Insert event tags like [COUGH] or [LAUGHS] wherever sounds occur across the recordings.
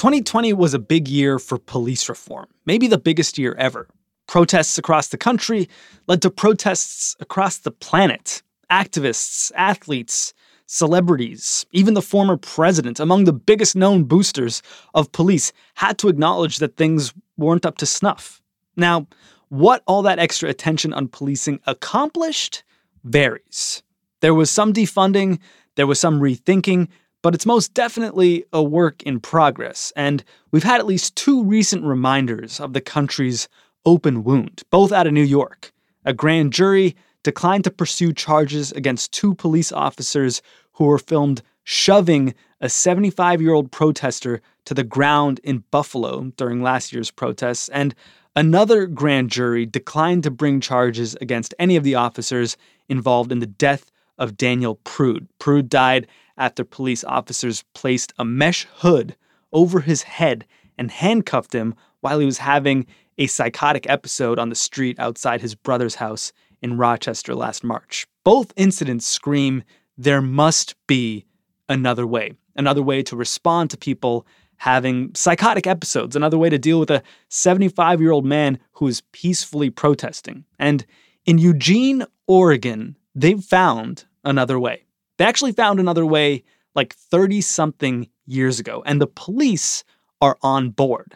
2020 was a big year for police reform, maybe the biggest year ever. Protests across the country led to protests across the planet. Activists, athletes, celebrities, even the former president, among the biggest known boosters of police, had to acknowledge that things weren't up to snuff. Now, what all that extra attention on policing accomplished varies. There was some defunding, there was some rethinking, but it's most definitely a work in progress, and we've had at least two recent reminders of the country's open wound, both out of New York. A grand jury declined to pursue charges against two police officers who were filmed shoving a 75 year old protester to the ground in Buffalo during last year's protests, and another grand jury declined to bring charges against any of the officers involved in the death of Daniel Prude. Prude died after police officers placed a mesh hood over his head and handcuffed him while he was having a psychotic episode on the street outside his brother's house in Rochester last March. Both incidents scream there must be another way, another way to respond to people having psychotic episodes, another way to deal with a 75 year old man who is peacefully protesting. And in Eugene, Oregon, they've found another way. They actually found another way like 30 something years ago, and the police are on board.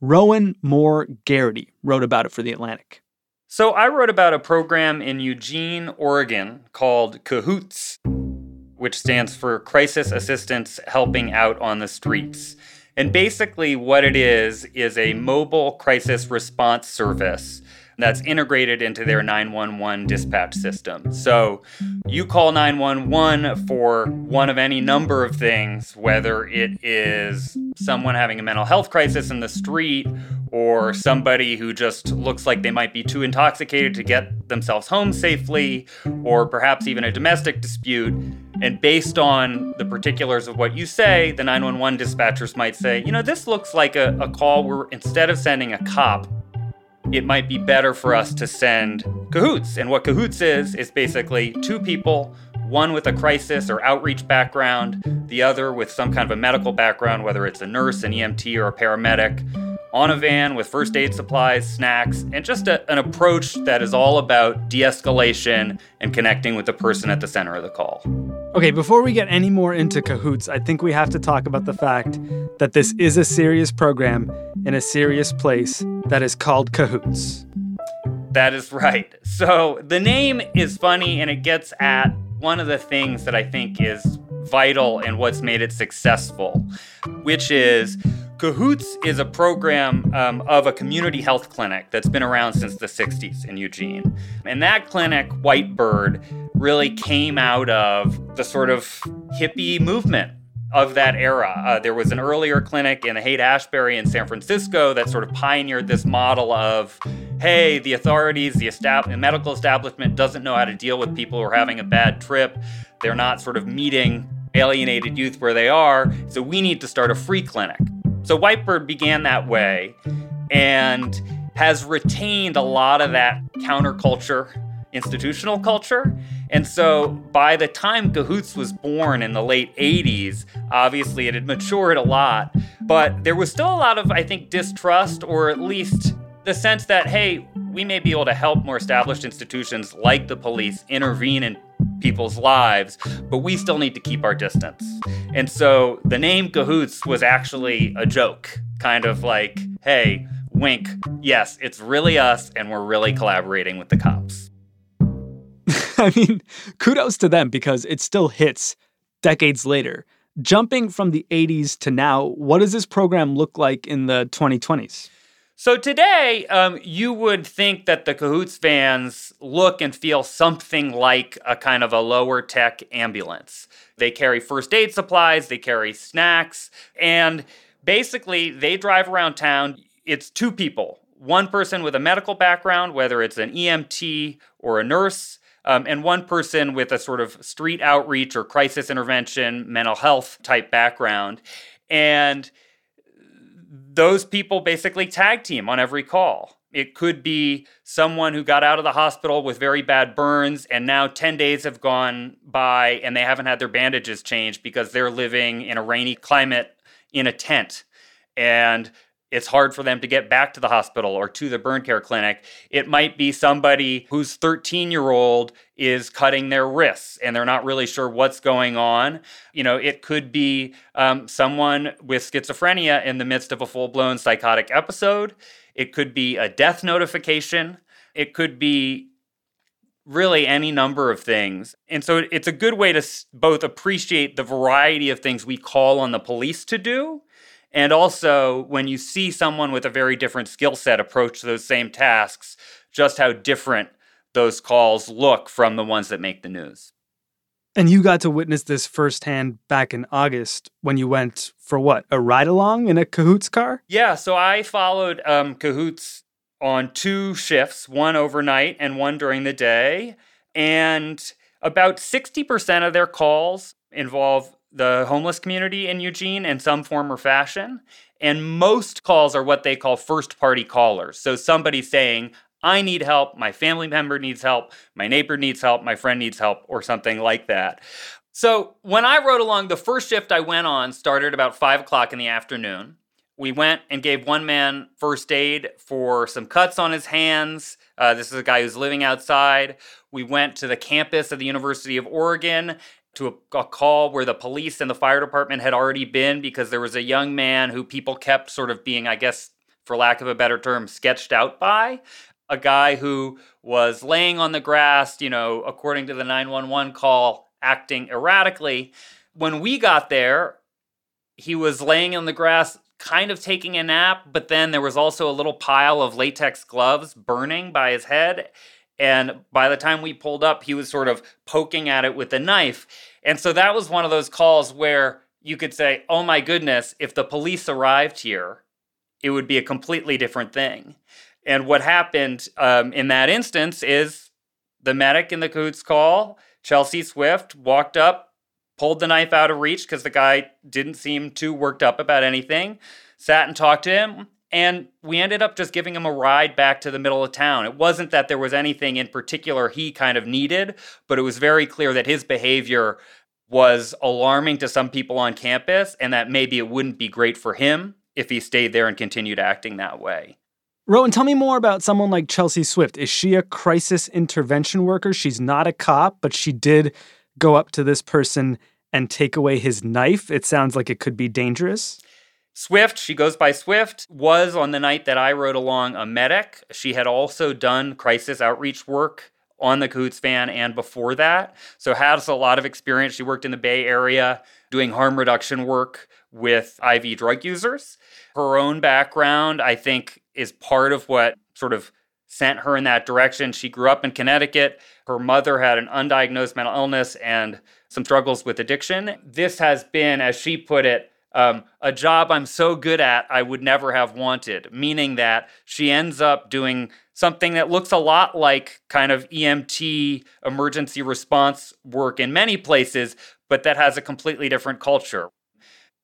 Rowan Moore Gerety wrote about it for The Atlantic. So I wrote about a program in Eugene, Oregon called CAHOOTS, which stands for Crisis Assistance Helping Out on the Streets. And basically, what it is, is a mobile crisis response service that's mm-hmm. integrated into their mm-hmm. 911 dispatch system. So you call 911 for one of any number of things, whether it is someone having a mental health crisis in the street or somebody who just looks like they might be too intoxicated to get themselves home safely, or perhaps even a domestic dispute. And based on the particulars of what you say, the 911 dispatchers might say, you know, this looks like a, a call where instead of sending a cop, it might be better for us to send cahoots. And what cahoots is, is basically two people, one with a crisis or outreach background, the other with some kind of a medical background, whether it's a nurse, an EMT, or a paramedic, on a van with first aid supplies, snacks, and just a, an approach that is all about de escalation and connecting with the person at the center of the call. Okay, before we get any more into cahoots, I think we have to talk about the fact that this is a serious program in a serious place that is called cahoots. That is right. So the name is funny and it gets at one of the things that I think is vital and what's made it successful, which is Cahoots is a program um, of a community health clinic that's been around since the 60s in Eugene. And that clinic, Whitebird, really came out of the sort of hippie movement of that era. Uh, there was an earlier clinic in Haight Ashbury in San Francisco that sort of pioneered this model of, hey, the authorities, the, estab- the medical establishment doesn't know how to deal with people who are having a bad trip. They're not sort of meeting alienated youth where they are, so we need to start a free clinic. So Whitebird began that way and has retained a lot of that counterculture, institutional culture. And so by the time Cahoots was born in the late 80s, obviously it had matured a lot, but there was still a lot of, I think, distrust or at least the sense that, hey, we may be able to help more established institutions like the police intervene in people's lives, but we still need to keep our distance. And so the name Cahoots was actually a joke, kind of like, hey, wink, yes, it's really us, and we're really collaborating with the cops. [LAUGHS] I mean, kudos to them because it still hits decades later. Jumping from the 80s to now, what does this program look like in the 2020s? So today, um, you would think that the Cahoots vans look and feel something like a kind of a lower tech ambulance. They carry first aid supplies, they carry snacks, and basically they drive around town. It's two people one person with a medical background, whether it's an EMT or a nurse, um, and one person with a sort of street outreach or crisis intervention, mental health type background. And those people basically tag team on every call. It could be someone who got out of the hospital with very bad burns, and now 10 days have gone by and they haven't had their bandages changed because they're living in a rainy climate in a tent. And it's hard for them to get back to the hospital or to the burn care clinic. It might be somebody whose 13 year old is cutting their wrists and they're not really sure what's going on. You know, it could be um, someone with schizophrenia in the midst of a full blown psychotic episode. It could be a death notification. It could be really any number of things. And so it's a good way to both appreciate the variety of things we call on the police to do and also, when you see someone with a very different skill set approach those same tasks, just how different those calls look from the ones that make the news. And you got to witness this firsthand back in August when you went for what, a ride along in a Cahoots car? Yeah, so I followed um, Cahoots on two shifts, one overnight and one during the day. And about 60% of their calls involve the homeless community in Eugene in some form or fashion. And most calls are what they call first party callers. So somebody saying, I need help, my family member needs help, my neighbor needs help, my friend needs help, or something like that. So when I rode along, the first shift I went on started about five o'clock in the afternoon. We went and gave one man first aid for some cuts on his hands. Uh, this is a guy who's living outside. We went to the campus of the University of Oregon to a, a, call where the police and the fire department had already been because there was a young man who people kept sort of being, I guess, for lack of a better term, sketched out by. A guy who was laying on the grass, you know, according to the 911 call, acting erratically. When we got there, he was laying on the grass, kind of taking a nap, but then there was also a little pile of latex gloves burning by his head. And by the time we pulled up, he was sort of poking at it with a knife. And so that was one of those calls where you could say, oh my goodness, if the police arrived here, it would be a completely different thing. And what happened um, in that instance is the medic in the Cahoots call, Chelsea Swift, walked up, pulled the knife out of reach because the guy didn't seem too worked up about anything, sat and talked to him, and we ended up just giving him a ride back to the middle of town. It wasn't that there was anything in particular he kind of needed, but it was very clear that his behavior was alarming to some people on campus and that maybe it wouldn't be great for him if he stayed there and continued acting that way. Rowan, tell me more about someone like Chelsea Swift. Is she a crisis intervention worker? She's not a cop, but she did go up to this person and take away his knife. It sounds like it could be dangerous. Swift, she goes by Swift, was on the night that I rode along a medic. She had also done crisis outreach work on the Cahoots van and before that. So has a lot of experience. She worked in the Bay Area doing harm reduction work with IV drug users. Her own background, I think, is part of what sort of sent her in that direction. She grew up in Connecticut. Her mother had an undiagnosed mental illness and some struggles with addiction. This has been, as she put it, um, a job I'm so good at I would never have wanted, meaning that she ends up doing something that looks a lot like kind of EMT emergency response work in many places, but that has a completely different culture.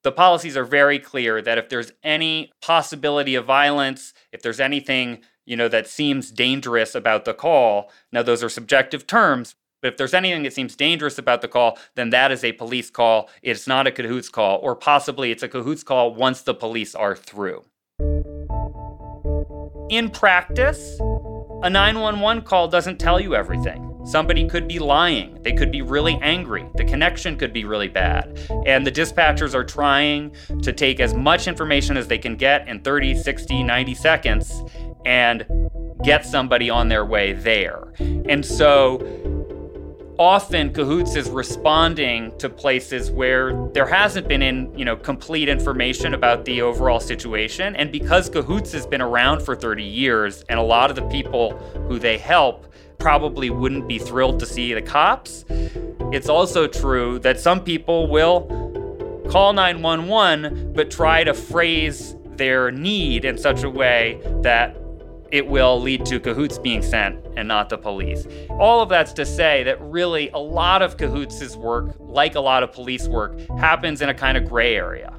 The policies are very clear that if there's any possibility of violence, if there's anything, you know, that seems dangerous about the call, now those are subjective terms, but if there's anything that seems dangerous about the call, then that is a police call. It's not a cahoots call, or possibly it's a cahoots call once the police are through. In practice, a 911 call doesn't tell you everything. Somebody could be lying. They could be really angry. The connection could be really bad. And the dispatchers are trying to take as much information as they can get in 30, 60, 90 seconds and get somebody on their way there. And so often cahoots is responding to places where there hasn't been in you know complete information about the overall situation. And because cahoots has been around for 30 years and a lot of the people who they help probably wouldn't be thrilled to see the cops it's also true that some people will call 911 but try to phrase their need in such a way that it will lead to cahoots being sent and not the police. All of that's to say that really a lot of cahoots' work, like a lot of police work, happens in a kind of gray area.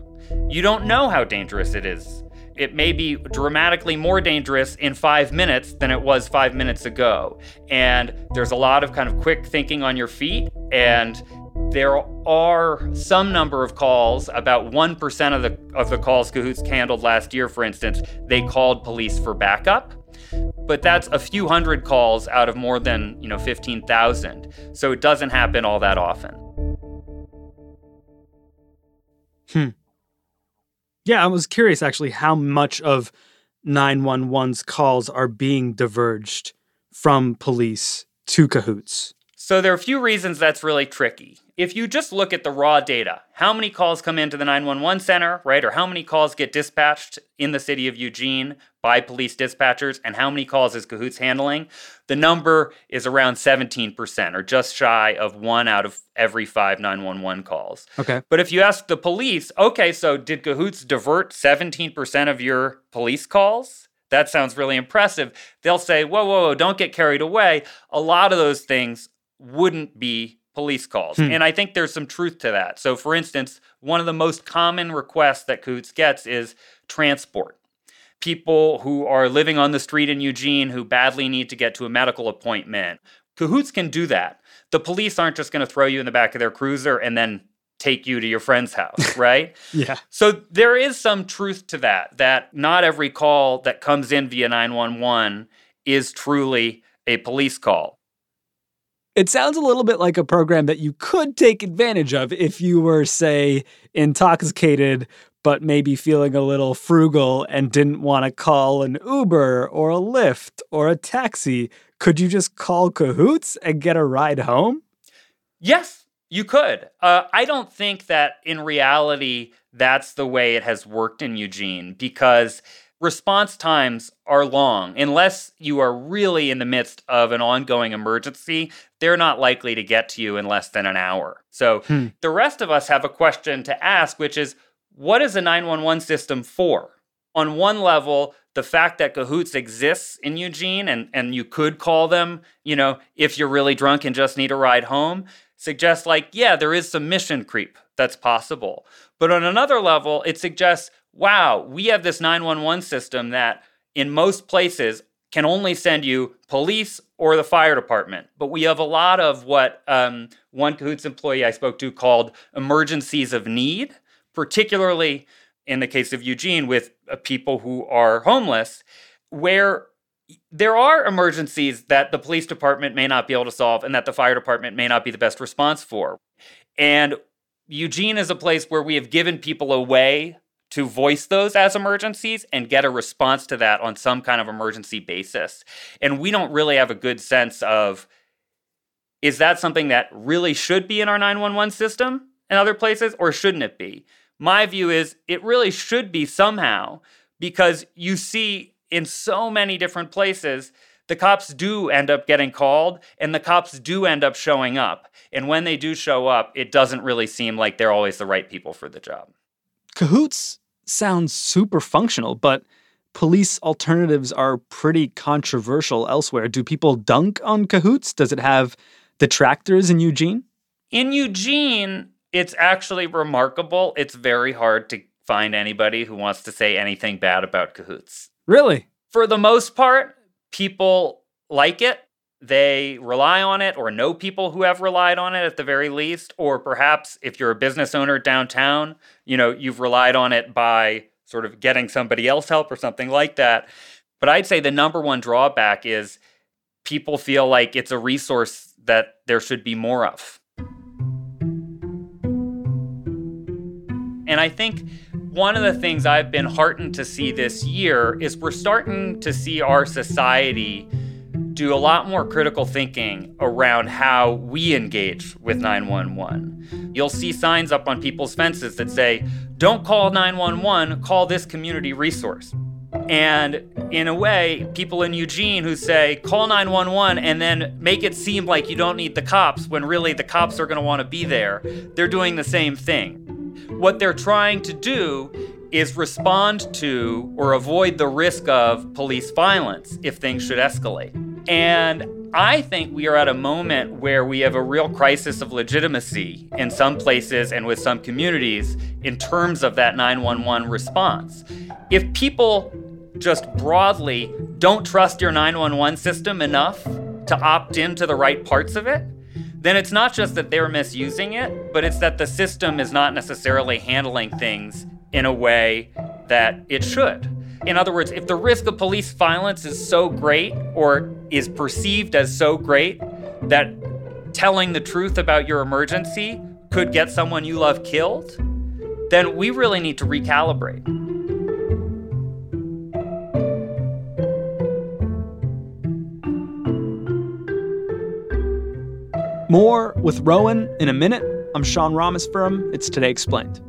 You don't know how dangerous it is. It may be dramatically more dangerous in five minutes than it was five minutes ago. And there's a lot of kind of quick thinking on your feet. And there are some number of calls, about 1% of the, of the calls Cahoots handled last year, for instance, they called police for backup but that's a few hundred calls out of more than, you know, 15,000. So it doesn't happen all that often. Hmm. Yeah, I was curious actually how much of 911's calls are being diverged from police to cahoots. So there are a few reasons that's really tricky if you just look at the raw data, how many calls come into the 911 center, right? Or how many calls get dispatched in the city of Eugene by police dispatchers, and how many calls is Cahoots handling? The number is around 17%, or just shy of one out of every five 911 calls. Okay. But if you ask the police, okay, so did Cahoots divert 17% of your police calls? That sounds really impressive. They'll say, whoa, whoa, whoa, don't get carried away. A lot of those things wouldn't be police calls. Hmm. And I think there's some truth to that. So, for instance, one of the most common requests that Cahoots gets is transport. People who are living on the street in Eugene who badly need to get to a medical appointment. Cahoots can do that. The police aren't just going to throw you in the back of their cruiser and then take you to your friend's house, [LAUGHS] right? yeah. So there is some truth to that, that not every call that comes in via 911 is truly a police call. It sounds a little bit like a program that you could take advantage of if you were, say, intoxicated, but maybe feeling a little frugal and didn't want to call an Uber or a Lyft or a taxi. Could you just call Cahoots and get a ride home? Yes, you could. Uh, I don't think that in reality that's the way it has worked in Eugene because response times are long. Unless you are really in the midst of an ongoing emergency, they're not likely to get to you in less than an hour. So hmm. the rest of us have a question to ask, which is what is a 911 system for? On one level, the fact that Cahoots exists in Eugene and, and you could call them, you know, if you're really drunk and just need a ride home, suggests like, yeah, there is some mission creep that's possible. But on another level, it suggests wow, we have this 911 system that in most places can only send you police or the fire department. But we have a lot of what um, one Cahoots employee I spoke to called emergencies of need, particularly in the case of Eugene with uh, people who are homeless, where there are emergencies that the police department may not be able to solve and that the fire department may not be the best response for. And Eugene is a place where we have given people a way to voice those as emergencies and get a response to that on some kind of emergency basis. And we don't really have a good sense of is that something that really should be in our 911 system in other places or shouldn't it be? My view is it really should be somehow because you see in so many different places the cops do end up getting called and the cops do end up showing up. And when they do show up, it doesn't really seem like they're always the right people for the job. Cahoots sounds super functional, but police alternatives are pretty controversial elsewhere. Do people dunk on Cahoots? Does it have detractors in Eugene? In Eugene, It's actually remarkable. It's very hard to find anybody who wants to say anything bad about cahoots. Really? For the most part, people like it. They rely on it or know people who have relied on it at the very least. Or perhaps if you're a business owner downtown, you know, you've relied on it by sort of getting somebody else help or something like that. But I'd say the number one drawback is people feel like it's a resource that there should be more of. And I think one of the things I've been heartened to see this year is we're starting to see our society do a lot more critical thinking around how we engage with 911. You'll see signs up on people's fences that say, don't call 911, call this community resource. And in a way, people in Eugene who say, call 911 and then make it seem like you don't need the cops when really the cops are going to want to be there, they're doing the same thing. What they're trying to do is respond to or avoid the risk of police violence if things should escalate. And I think we are at a moment where we have a real crisis of legitimacy in some places and with some communities in terms of that 911 response. If people just broadly don't trust your 911 system enough to opt into the right parts of it, then it's not just that they're misusing it, but it's that the system is not necessarily handling things in a way that it should. In other words, if the risk of police violence is so great or is perceived as so great that telling the truth about your emergency could get someone you love killed, then we really need to recalibrate. More with Rowan in a minute. I'm Sean Rameswaram. It's Today Explained.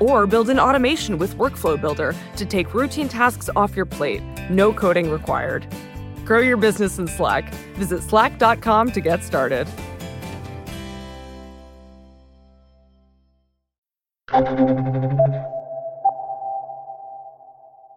Or build an automation with Workflow Builder to take routine tasks off your plate. No coding required. Grow your business in Slack. Visit slack.com to get started.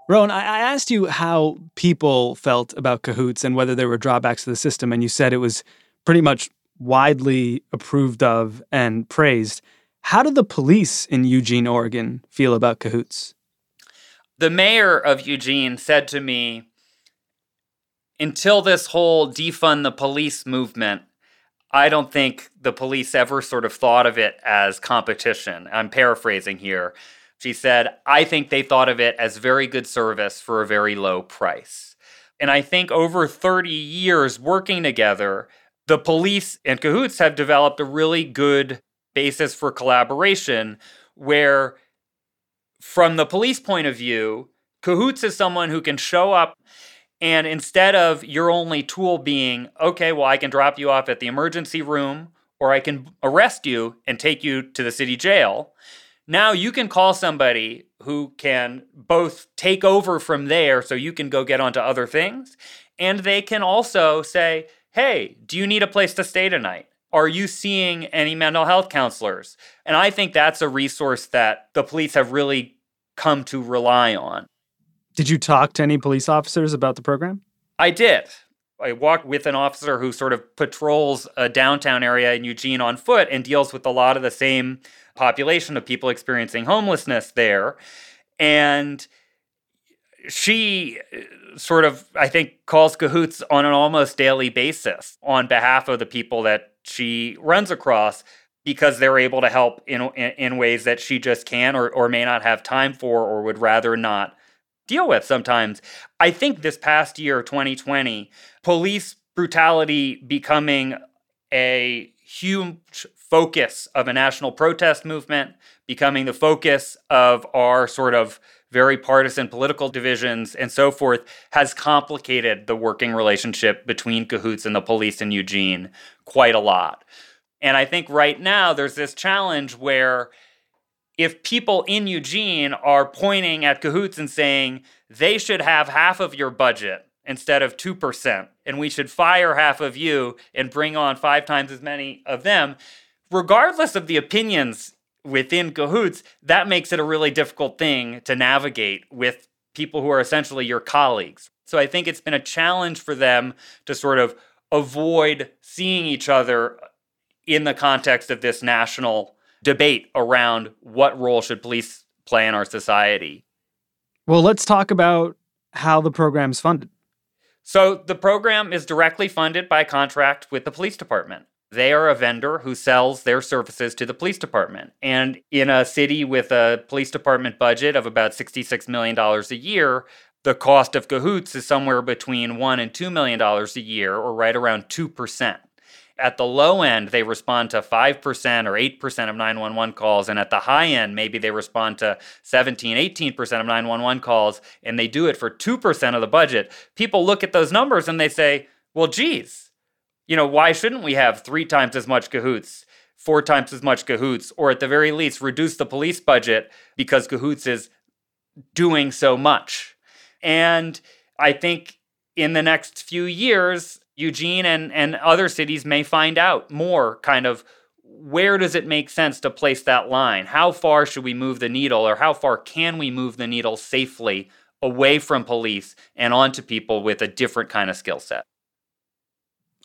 Rowan, I I asked you how people felt about cahoots and whether there were drawbacks to the system, and you said it was pretty much widely approved of and praised. How do the police in Eugene, Oregon feel about cahoots? The mayor of Eugene said to me, until this whole defund the police movement, I don't think the police ever sort of thought of it as competition. I'm paraphrasing here. She said, I think they thought of it as very good service for a very low price. And I think over 30 years working together, the police and cahoots have developed a really good basis for collaboration where, from the police point of view, cahoots is someone who can show up and instead of your only tool being, okay, well, I can drop you off at the emergency room or I can arrest you and take you to the city jail, Now you can call somebody who can both take over from there so you can go get onto other things. And they can also say, hey, do you need a place to stay tonight? Are you seeing any mental health counselors? And I think that's a resource that the police have really come to rely on. Did you talk to any police officers about the program? I did. I walked with an officer who sort of patrols a downtown area in Eugene on foot and deals with a lot of the same population of people experiencing homelessness there. And she uh, sort of, I think, calls cahoots on an almost daily basis on behalf of the people that she runs across because they're able to help in, in, ways that she just can or, or may not have time for or would rather not deal with sometimes. I think this past year, 2020, police brutality becoming a huge focus of a national protest movement, becoming the focus of our sort of very partisan political divisions and so forth, has complicated the working relationship between cahoots and the police in Eugene quite a lot. And I think right now there's this challenge where if people in Eugene are pointing at cahoots and saying they should have half of your budget instead of 2%, and we should fire half of you and bring on five times as many of them, regardless of the opinions within cahoots, that makes it a really difficult thing to navigate with people who are essentially your colleagues. So I think it's been a challenge for them to sort of avoid seeing each other in the context of this national debate around what role should police play in our society. Well, let's talk about how the program's funded. So, the program is directly funded by contract with the police department. They are a vendor who sells their services to the police department. And in a city with a police department budget of about $66 million a year, the cost of cahoots is somewhere between $1 and $2 million a year, or right around 2%. At the low end, they respond to 5% or 8% of 911 calls. And at the high end, maybe they respond to 17, 18% of 911 calls, and they do it for 2% of the budget. People look at those numbers and they say, well, geez, you know, why shouldn't we have three times as much cahoots? Four times as much cahoots, or at the very least, reduce the police budget because cahoots is doing so much. And I think in the next few years, Eugene and, and other cities may find out more kind of where does it make sense to place that line? How far should we move the needle, or how far can we move the needle safely away from police and onto people with a different kind of skill set?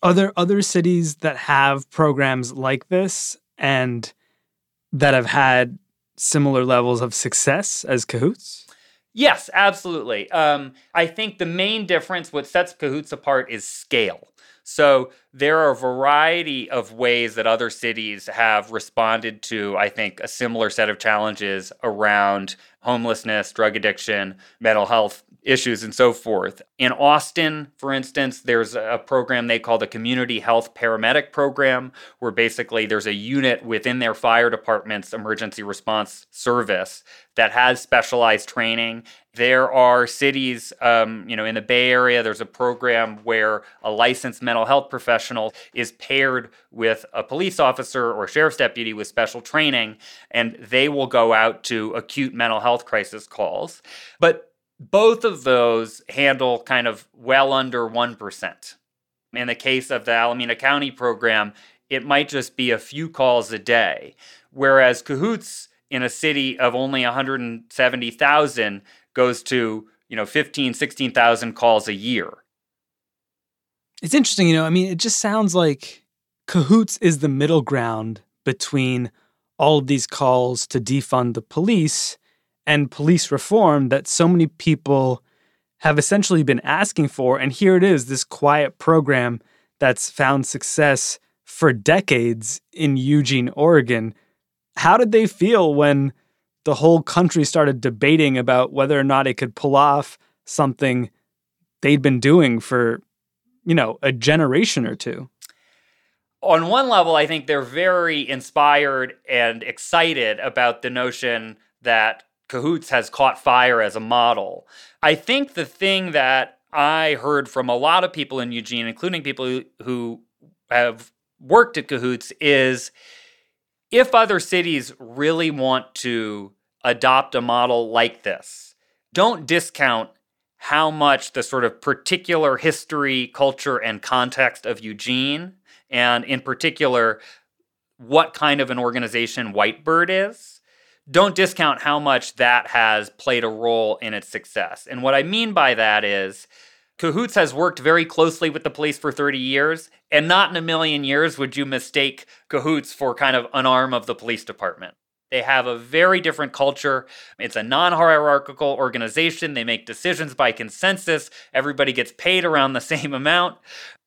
Are there other cities that have programs like this and that have had similar levels of success as Cahoots? Yes, absolutely. Um, I think the main difference, what sets Cahoots apart, is scale. So there are a variety of ways that other cities have responded to, I think, a similar set of challenges around homelessness, drug addiction, mental health issues, and so forth. In Austin, for instance, there's a program they call the Community Health Paramedic Program, where basically there's a unit within their fire department's emergency response service that has specialized training. There are cities, um, you know, in the Bay Area, there's a program where a licensed mental health professional is paired with a police officer or sheriff's deputy with special training, and they will go out to acute mental health crisis calls. But both of those handle kind of well under 1%. In the case of the Alameda County program, it might just be a few calls a day, whereas Cahoots in a city of only 170,000 goes to, you know, 15, 16,000 calls a year. It's interesting, you know, I mean, it just sounds like Cahoots is the middle ground between all of these calls to defund the police and police reform that so many people have essentially been asking for. And here it is this quiet program that's found success for decades in Eugene, Oregon. How did they feel when the whole country started debating about whether or not it could pull off something they'd been doing for, you know, a generation or two? On one level, I think they're very inspired and excited about the notion that Cahoots has caught fire as a model. I think the thing that I heard from a lot of people in Eugene, including people who, have worked at Cahoots, is if other cities really want to adopt a model like this, don't discount how much the sort of particular history, culture, and context of Eugene, and in particular, what kind of an organization Whitebird is, don't discount how much that has played a role in its success. And what I mean by that is, Cahoots has worked very closely with the police for 30 years, and not in a million years would you mistake Cahoots for kind of an arm of the police department. They have a very different culture. It's a non hierarchical organization. They make decisions by consensus. Everybody gets paid around the [LAUGHS] same amount.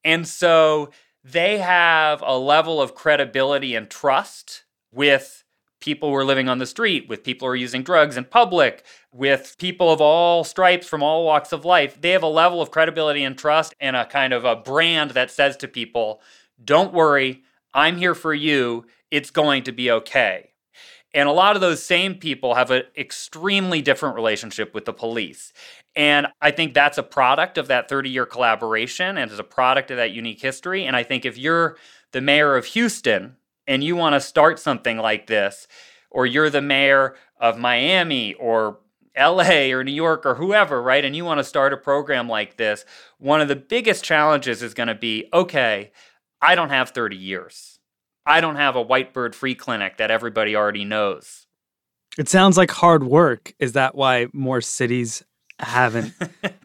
And so they have a level of credibility and trust with people who are living on the street, with people who are using drugs in public, with people of all stripes from all walks of life. They have a level of credibility and trust and a kind of a brand that says to people, don't worry, I'm here for you. It's going to be okay. And a lot of those same people have an extremely different relationship with the police. And I think that's a product of that 30 year collaboration and is a product of that unique history. And I think if you're the mayor of Houston, and you want to start something like this, or you're the mayor of Miami or LA or New York or whoever, right? And you want to start a program like this, one of the biggest challenges is going to be okay, I don't have 30 years. I don't have a Whitebird free clinic that everybody already knows. It sounds like hard work. Is that why more cities haven't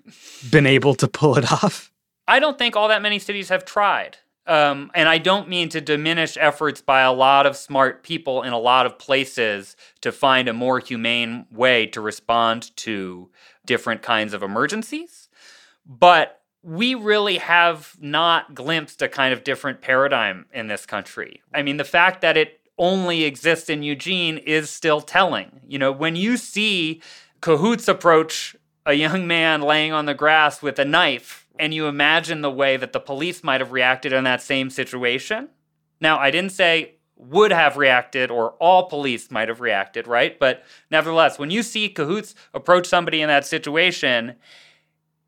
[LAUGHS] been able to pull it off? I don't think all that many cities have tried. Um, and I don't mean to diminish efforts by a lot of smart people in a lot of places to find a more humane way to respond to different kinds of emergencies. But we really have not glimpsed a kind of different paradigm in this country. I mean, the fact that it only exists in Eugene is still telling. You know, when you see Cahoots approach a young man laying on the grass with a knife and you imagine the way that the police might have reacted in that same situation. Now, I didn't say would have reacted or all police might have reacted, right? But nevertheless, when you see Cahoots approach somebody in that situation,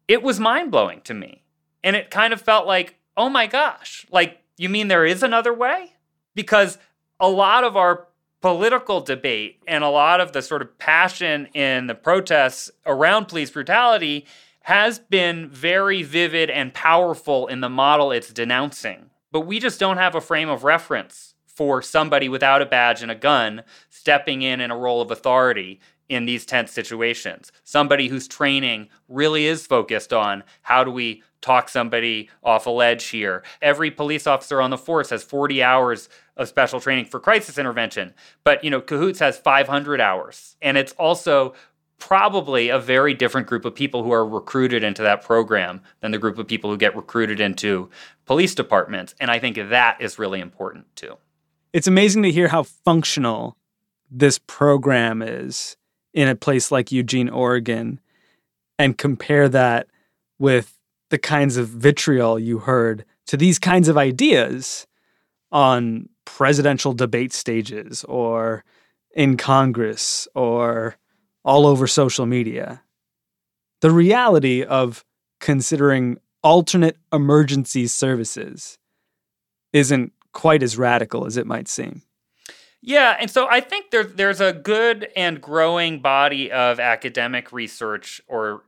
it was mind blowing to me. And it kind of felt like, oh my gosh, like, you mean there is another way? Because a lot of our political debate and a lot of the sort of passion in the protests around police brutality has been very vivid and powerful in the model it's denouncing. But we just don't have a frame of reference for somebody without a badge and a gun stepping in in a role of authority in these tense situations. Somebody whose training really is focused on how do we talk somebody off a ledge here. Every police officer on the force has 40 hours of special training for crisis intervention, but you know Cahoots has 500 hours. And it's also probably a very different group of people who are recruited into that program than the group of people who get recruited into police departments. And I think that is really important too. It's amazing to hear how functional this program is in a place like Eugene, Oregon, and compare that with the kinds of vitriol you heard to these kinds of ideas on presidential debate stages or in Congress or all over social media. The reality of considering alternate emergency services isn't quite as radical as it might seem. Yeah, and so I think there, there's a good and growing body of academic research or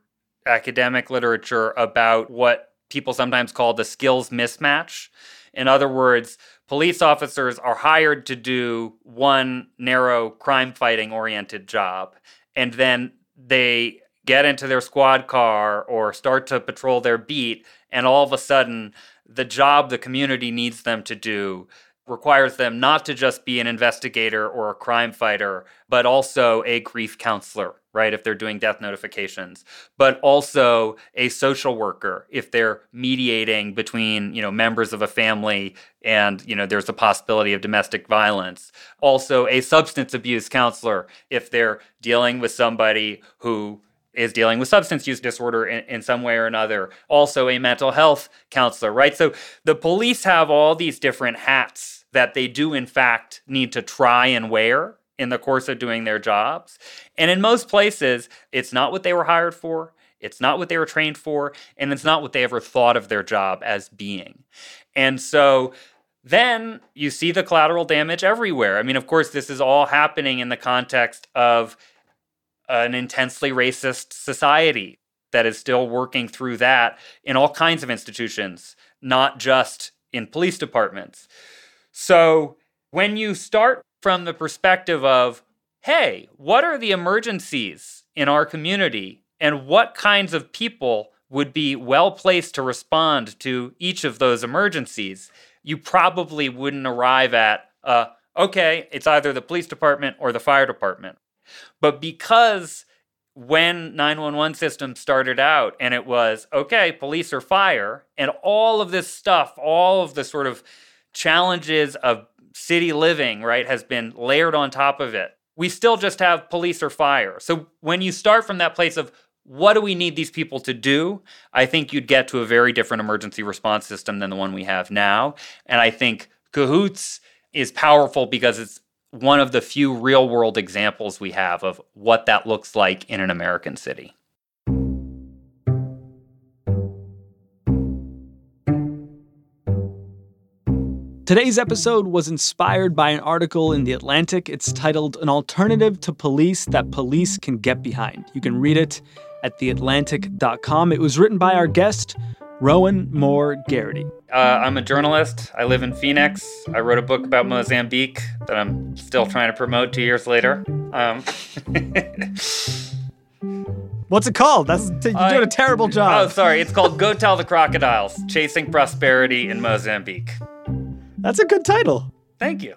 academic literature about what people sometimes call the skills mismatch. In other words, police officers are hired to do one narrow crime fighting oriented job and then they get into their squad car or start to patrol their beat, and all of a sudden, the job the community needs them to do requires them not to just be an investigator or a crime fighter, but also a grief counselor, right? If they're doing death notifications, but also a social worker if they're mediating between, you know, members of a family and, you know, there's a possibility of domestic violence. Also a substance abuse counselor if they're dealing with somebody who is dealing with substance use disorder in, in, some way or another. Also, a mental health counselor, right? So the police have all these different hats that they do, in fact, need to try and wear in the course of doing their jobs. And in most places, it's not what they were hired for, it's not what they were trained for, and it's not what they ever thought of their job as being. And so then you see the collateral damage everywhere. I mean, of course, this is all happening in the context of an intensely racist society that is still working through that in all kinds of institutions, not just in police departments. So when you start from the perspective of, hey, what are the emergencies in our community and what kinds of people would be well placed to respond to each of those emergencies, you probably wouldn't arrive at, uh, okay, it's either the police department or the fire department. But because when 911 systems started out and it was, okay, police or fire, and all of this stuff, all of the sort of challenges of city living, right, has been layered on top of it. We still just have police or fire. So when you start from that place of what do we need these people to do? I think you'd get to a very different emergency response system than the one we have now. And I think Cahoots is powerful because it's one of the few real world examples we have of what that looks like in an American city. Today's episode was inspired by an article in The Atlantic. It's titled An Alternative to Police That Police Can Get Behind. You can read it at theatlantic.com. It was written by our guest, Rowan Moore Gerety. Uh, I'm a journalist. I live in Phoenix. I wrote a book about Mozambique that I'm still trying to promote two years later. Um, [LAUGHS] What's it called? That's you're doing a terrible job. Oh, sorry. It's called Go Tell the Crocodiles Chasing Prosperity in Mozambique. That's a good title. Thank you.